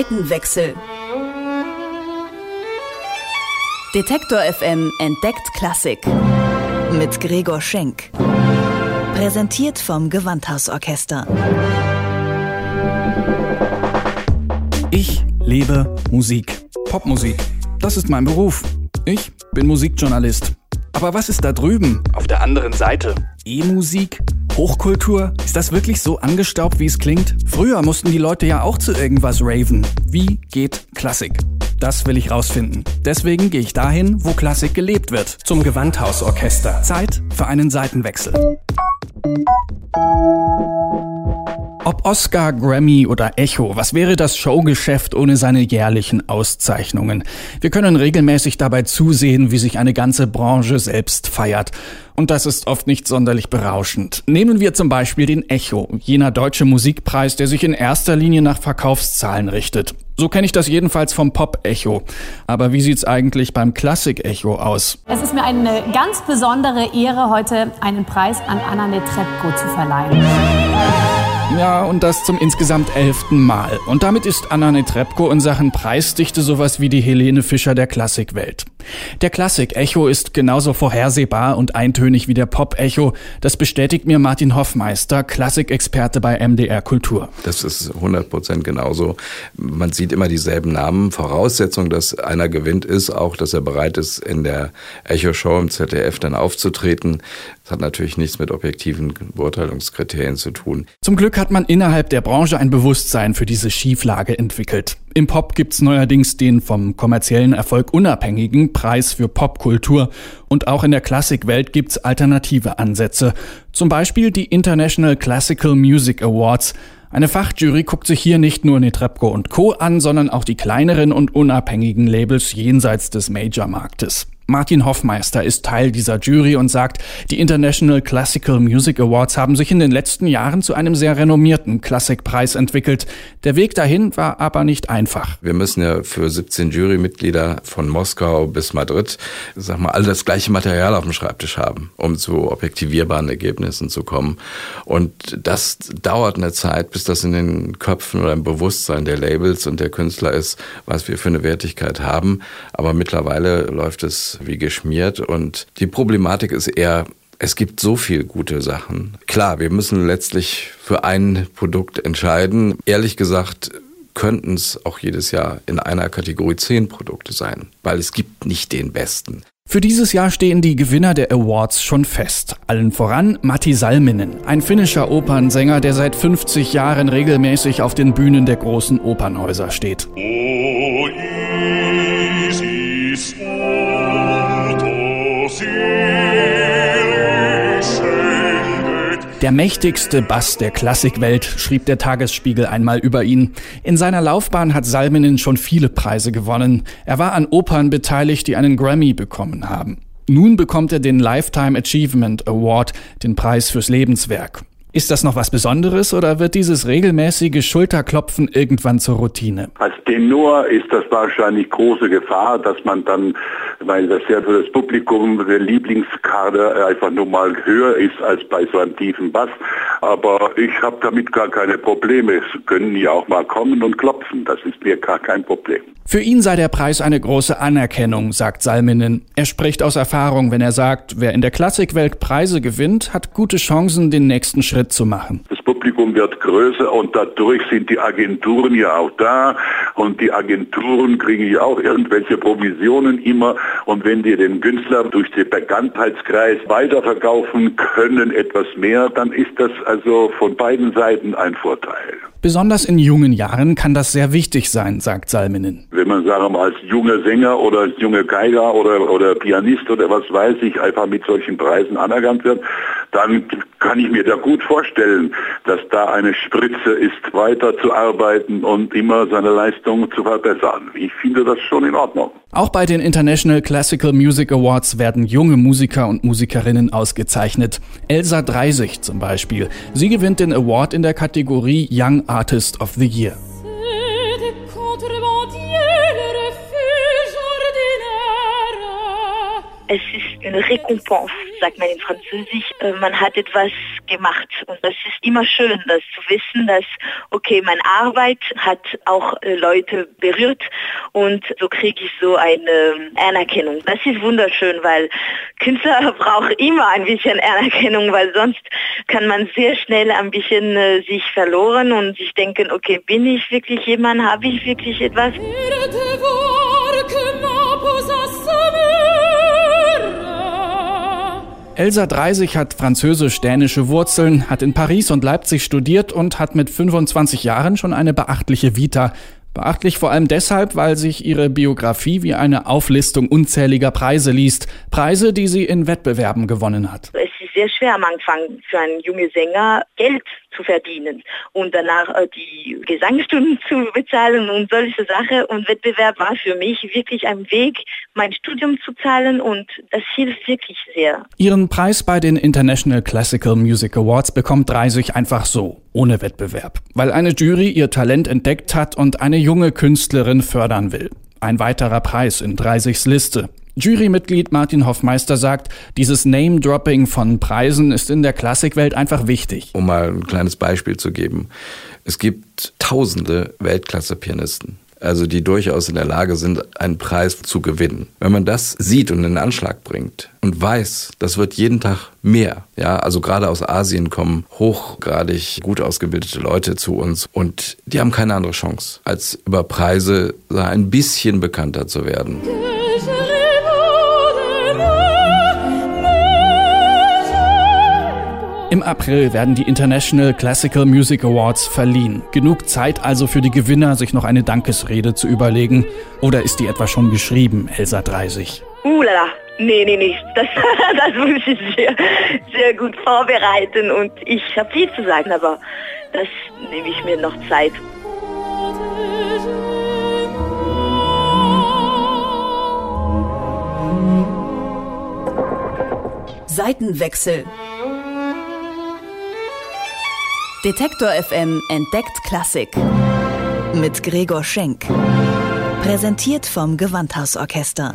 Seitenwechsel. Detektor FM entdeckt Klassik. Mit Gregor Schenk. Präsentiert vom Gewandhausorchester. Ich lebe Musik. Popmusik. Das ist mein Beruf. Ich bin Musikjournalist. Aber was ist da drüben? Auf der anderen Seite. E-Musik? Hochkultur? Ist das wirklich so angestaubt, wie es klingt? Früher mussten die Leute ja auch zu irgendwas raven. Wie geht Klassik? Das will ich rausfinden. Deswegen gehe ich dahin, wo Klassik gelebt wird. Zum Gewandhausorchester. Zeit für einen Seitenwechsel. Ob Oscar, Grammy oder Echo, was wäre das Showgeschäft ohne seine jährlichen Auszeichnungen? Wir können regelmäßig dabei zusehen, wie sich eine ganze Branche selbst feiert. Und das ist oft nicht sonderlich berauschend. Nehmen wir zum Beispiel den Echo, jener deutsche Musikpreis, der sich in erster Linie nach Verkaufszahlen richtet. So kenne ich das jedenfalls vom Pop-Echo. Aber wie sieht's eigentlich beim Klassik-Echo aus? Es ist mir eine ganz besondere Ehre, heute einen Preis an Anna Netrebko zu verleihen. Ja, und das zum insgesamt elften Mal. Und damit ist Anna Netrebko in Sachen Preisdichte sowas wie die Helene Fischer der Klassikwelt. Der Klassik-Echo ist genauso vorhersehbar und eintönig wie der Pop-Echo. Das bestätigt mir Martin Hoffmeister, Klassikexperte bei MDR Kultur. Das ist 100 Prozent genauso. Man sieht immer dieselben Namen. Voraussetzung, dass einer gewinnt, ist auch, dass er bereit ist, in der Echo-Show im ZDF dann aufzutreten. Hat natürlich nichts mit objektiven Beurteilungskriterien zu tun. Zum Glück hat man innerhalb der Branche ein Bewusstsein für diese Schieflage entwickelt. Im Pop gibt's neuerdings den vom kommerziellen Erfolg unabhängigen Preis für Popkultur und auch in der Klassikwelt gibt's alternative Ansätze. Zum Beispiel die International Classical Music Awards. Eine Fachjury guckt sich hier nicht nur Netrebko und Co. an, sondern auch die kleineren und unabhängigen Labels jenseits des Major-Marktes. Martin Hoffmeister ist Teil dieser Jury und sagt, die International Classical Music Awards haben sich in den letzten Jahren zu einem sehr renommierten Klassikpreis entwickelt. Der Weg dahin war aber nicht einfach. Wir müssen ja für 17 Jurymitglieder von Moskau bis Madrid, sag mal, all das gleiche Material auf dem Schreibtisch haben, um zu objektivierbaren Ergebnissen zu kommen. Und das dauert eine Zeit, bis das in den Köpfen oder im Bewusstsein der Labels und der Künstler ist, was wir für eine Wertigkeit haben. Aber mittlerweile läuft es wie geschmiert. Und die Problematik ist eher, es gibt so viel gute Sachen. Klar, wir müssen letztlich für ein Produkt entscheiden. Ehrlich gesagt, könnten es auch jedes Jahr in einer Kategorie zehn Produkte sein, weil es gibt nicht den besten. Für dieses Jahr stehen die Gewinner der Awards schon fest. Allen voran Matti Salminen, ein finnischer Opernsänger, der seit 50 Jahren regelmäßig auf den Bühnen der großen Opernhäuser steht. Oh, Der mächtigste Bass der Klassikwelt, schrieb der Tagesspiegel einmal über ihn. In seiner Laufbahn hat Salminen schon viele Preise gewonnen. Er war an Opern beteiligt, die einen Grammy bekommen haben. Nun bekommt er den Lifetime Achievement Award, den Preis fürs Lebenswerk. Ist das noch was Besonderes oder wird dieses regelmäßige Schulterklopfen irgendwann zur Routine? Als Tenor ist das wahrscheinlich große Gefahr, dass man dann, weil das ja für das Publikum der Lieblingskader einfach nur mal höher ist als bei so einem tiefen Bass. Aber ich habe damit gar keine Probleme. Es können ja auch mal kommen und klopfen. Das ist mir gar kein Problem. Für ihn sei der Preis eine große Anerkennung, sagt Salminen. Er spricht aus Erfahrung, wenn er sagt, wer in der Klassikwelt Preise gewinnt, hat gute Chancen, den nächsten Schritt zu machen. Das Publikum wird größer und dadurch sind die Agenturen ja auch da und die Agenturen kriegen ja auch irgendwelche Provisionen immer und wenn die den Künstler durch den Bekanntheitskreis weiterverkaufen können etwas mehr, dann ist das also von beiden Seiten ein Vorteil. Besonders in jungen Jahren kann das sehr wichtig sein, sagt Salminen. Wenn man sagen wir mal, als junger Sänger oder als junger Geiger oder, oder Pianist oder was weiß ich einfach mit solchen Preisen anerkannt wird, dann kann ich mir da gut vorstellen, dass da eine Spritze ist, weiterzuarbeiten und immer seine Leistung zu verbessern. Ich finde das schon in Ordnung. Auch bei den International Classical Music Awards werden junge Musiker und Musikerinnen ausgezeichnet. Elsa Dreisig zum Beispiel. Sie gewinnt den Award in der Kategorie Young Artist of the Year. Es ist eine Récompense sagt man in Französisch, äh, man hat etwas gemacht. Und das ist immer schön, das zu wissen, dass, okay, meine Arbeit hat auch äh, Leute berührt und so kriege ich so eine Anerkennung. Das ist wunderschön, weil Künstler brauchen immer ein bisschen Anerkennung, weil sonst kann man sehr schnell ein bisschen äh, sich verloren und sich denken, okay, bin ich wirklich jemand, habe ich wirklich etwas? Elsa Dreisig hat französisch-dänische Wurzeln, hat in Paris und Leipzig studiert und hat mit 25 Jahren schon eine beachtliche Vita. Beachtlich vor allem deshalb, weil sich ihre Biografie wie eine Auflistung unzähliger Preise liest. Preise, die sie in Wettbewerben gewonnen hat. Sehr schwer am Anfang für einen jungen Sänger Geld zu verdienen und danach äh, die Gesangsstunden zu bezahlen und solche Sachen. Und Wettbewerb war für mich wirklich ein Weg, mein Studium zu zahlen und das hilft wirklich sehr. Ihren Preis bei den International Classical Music Awards bekommt Dreisig einfach so, ohne Wettbewerb, weil eine Jury ihr Talent entdeckt hat und eine junge Künstlerin fördern will. Ein weiterer Preis in Dreisigs Liste. Jurymitglied Martin Hoffmeister sagt, dieses Name-Dropping von Preisen ist in der Klassikwelt einfach wichtig. Um mal ein kleines Beispiel zu geben. Es gibt tausende Weltklasse-Pianisten also die durchaus in der Lage sind, einen Preis zu gewinnen. Wenn man das sieht und in den Anschlag bringt und weiß, das wird jeden Tag mehr, ja, also gerade aus Asien kommen hochgradig gut ausgebildete Leute zu uns und die haben keine andere Chance, als über Preise ein bisschen bekannter zu werden. Im April werden die International Classical Music Awards verliehen. Genug Zeit also für die Gewinner, sich noch eine Dankesrede zu überlegen. Oder ist die etwa schon geschrieben, Elsa Dreisig? Uh, lala. Nee, nee, nee. Das, das muss ich sehr, sehr gut vorbereiten und ich habe viel zu sagen, aber das nehme ich mir noch Zeit. Seitenwechsel. Detektor FM entdeckt Klassik. Mit Gregor Schenk. Präsentiert vom Gewandhausorchester.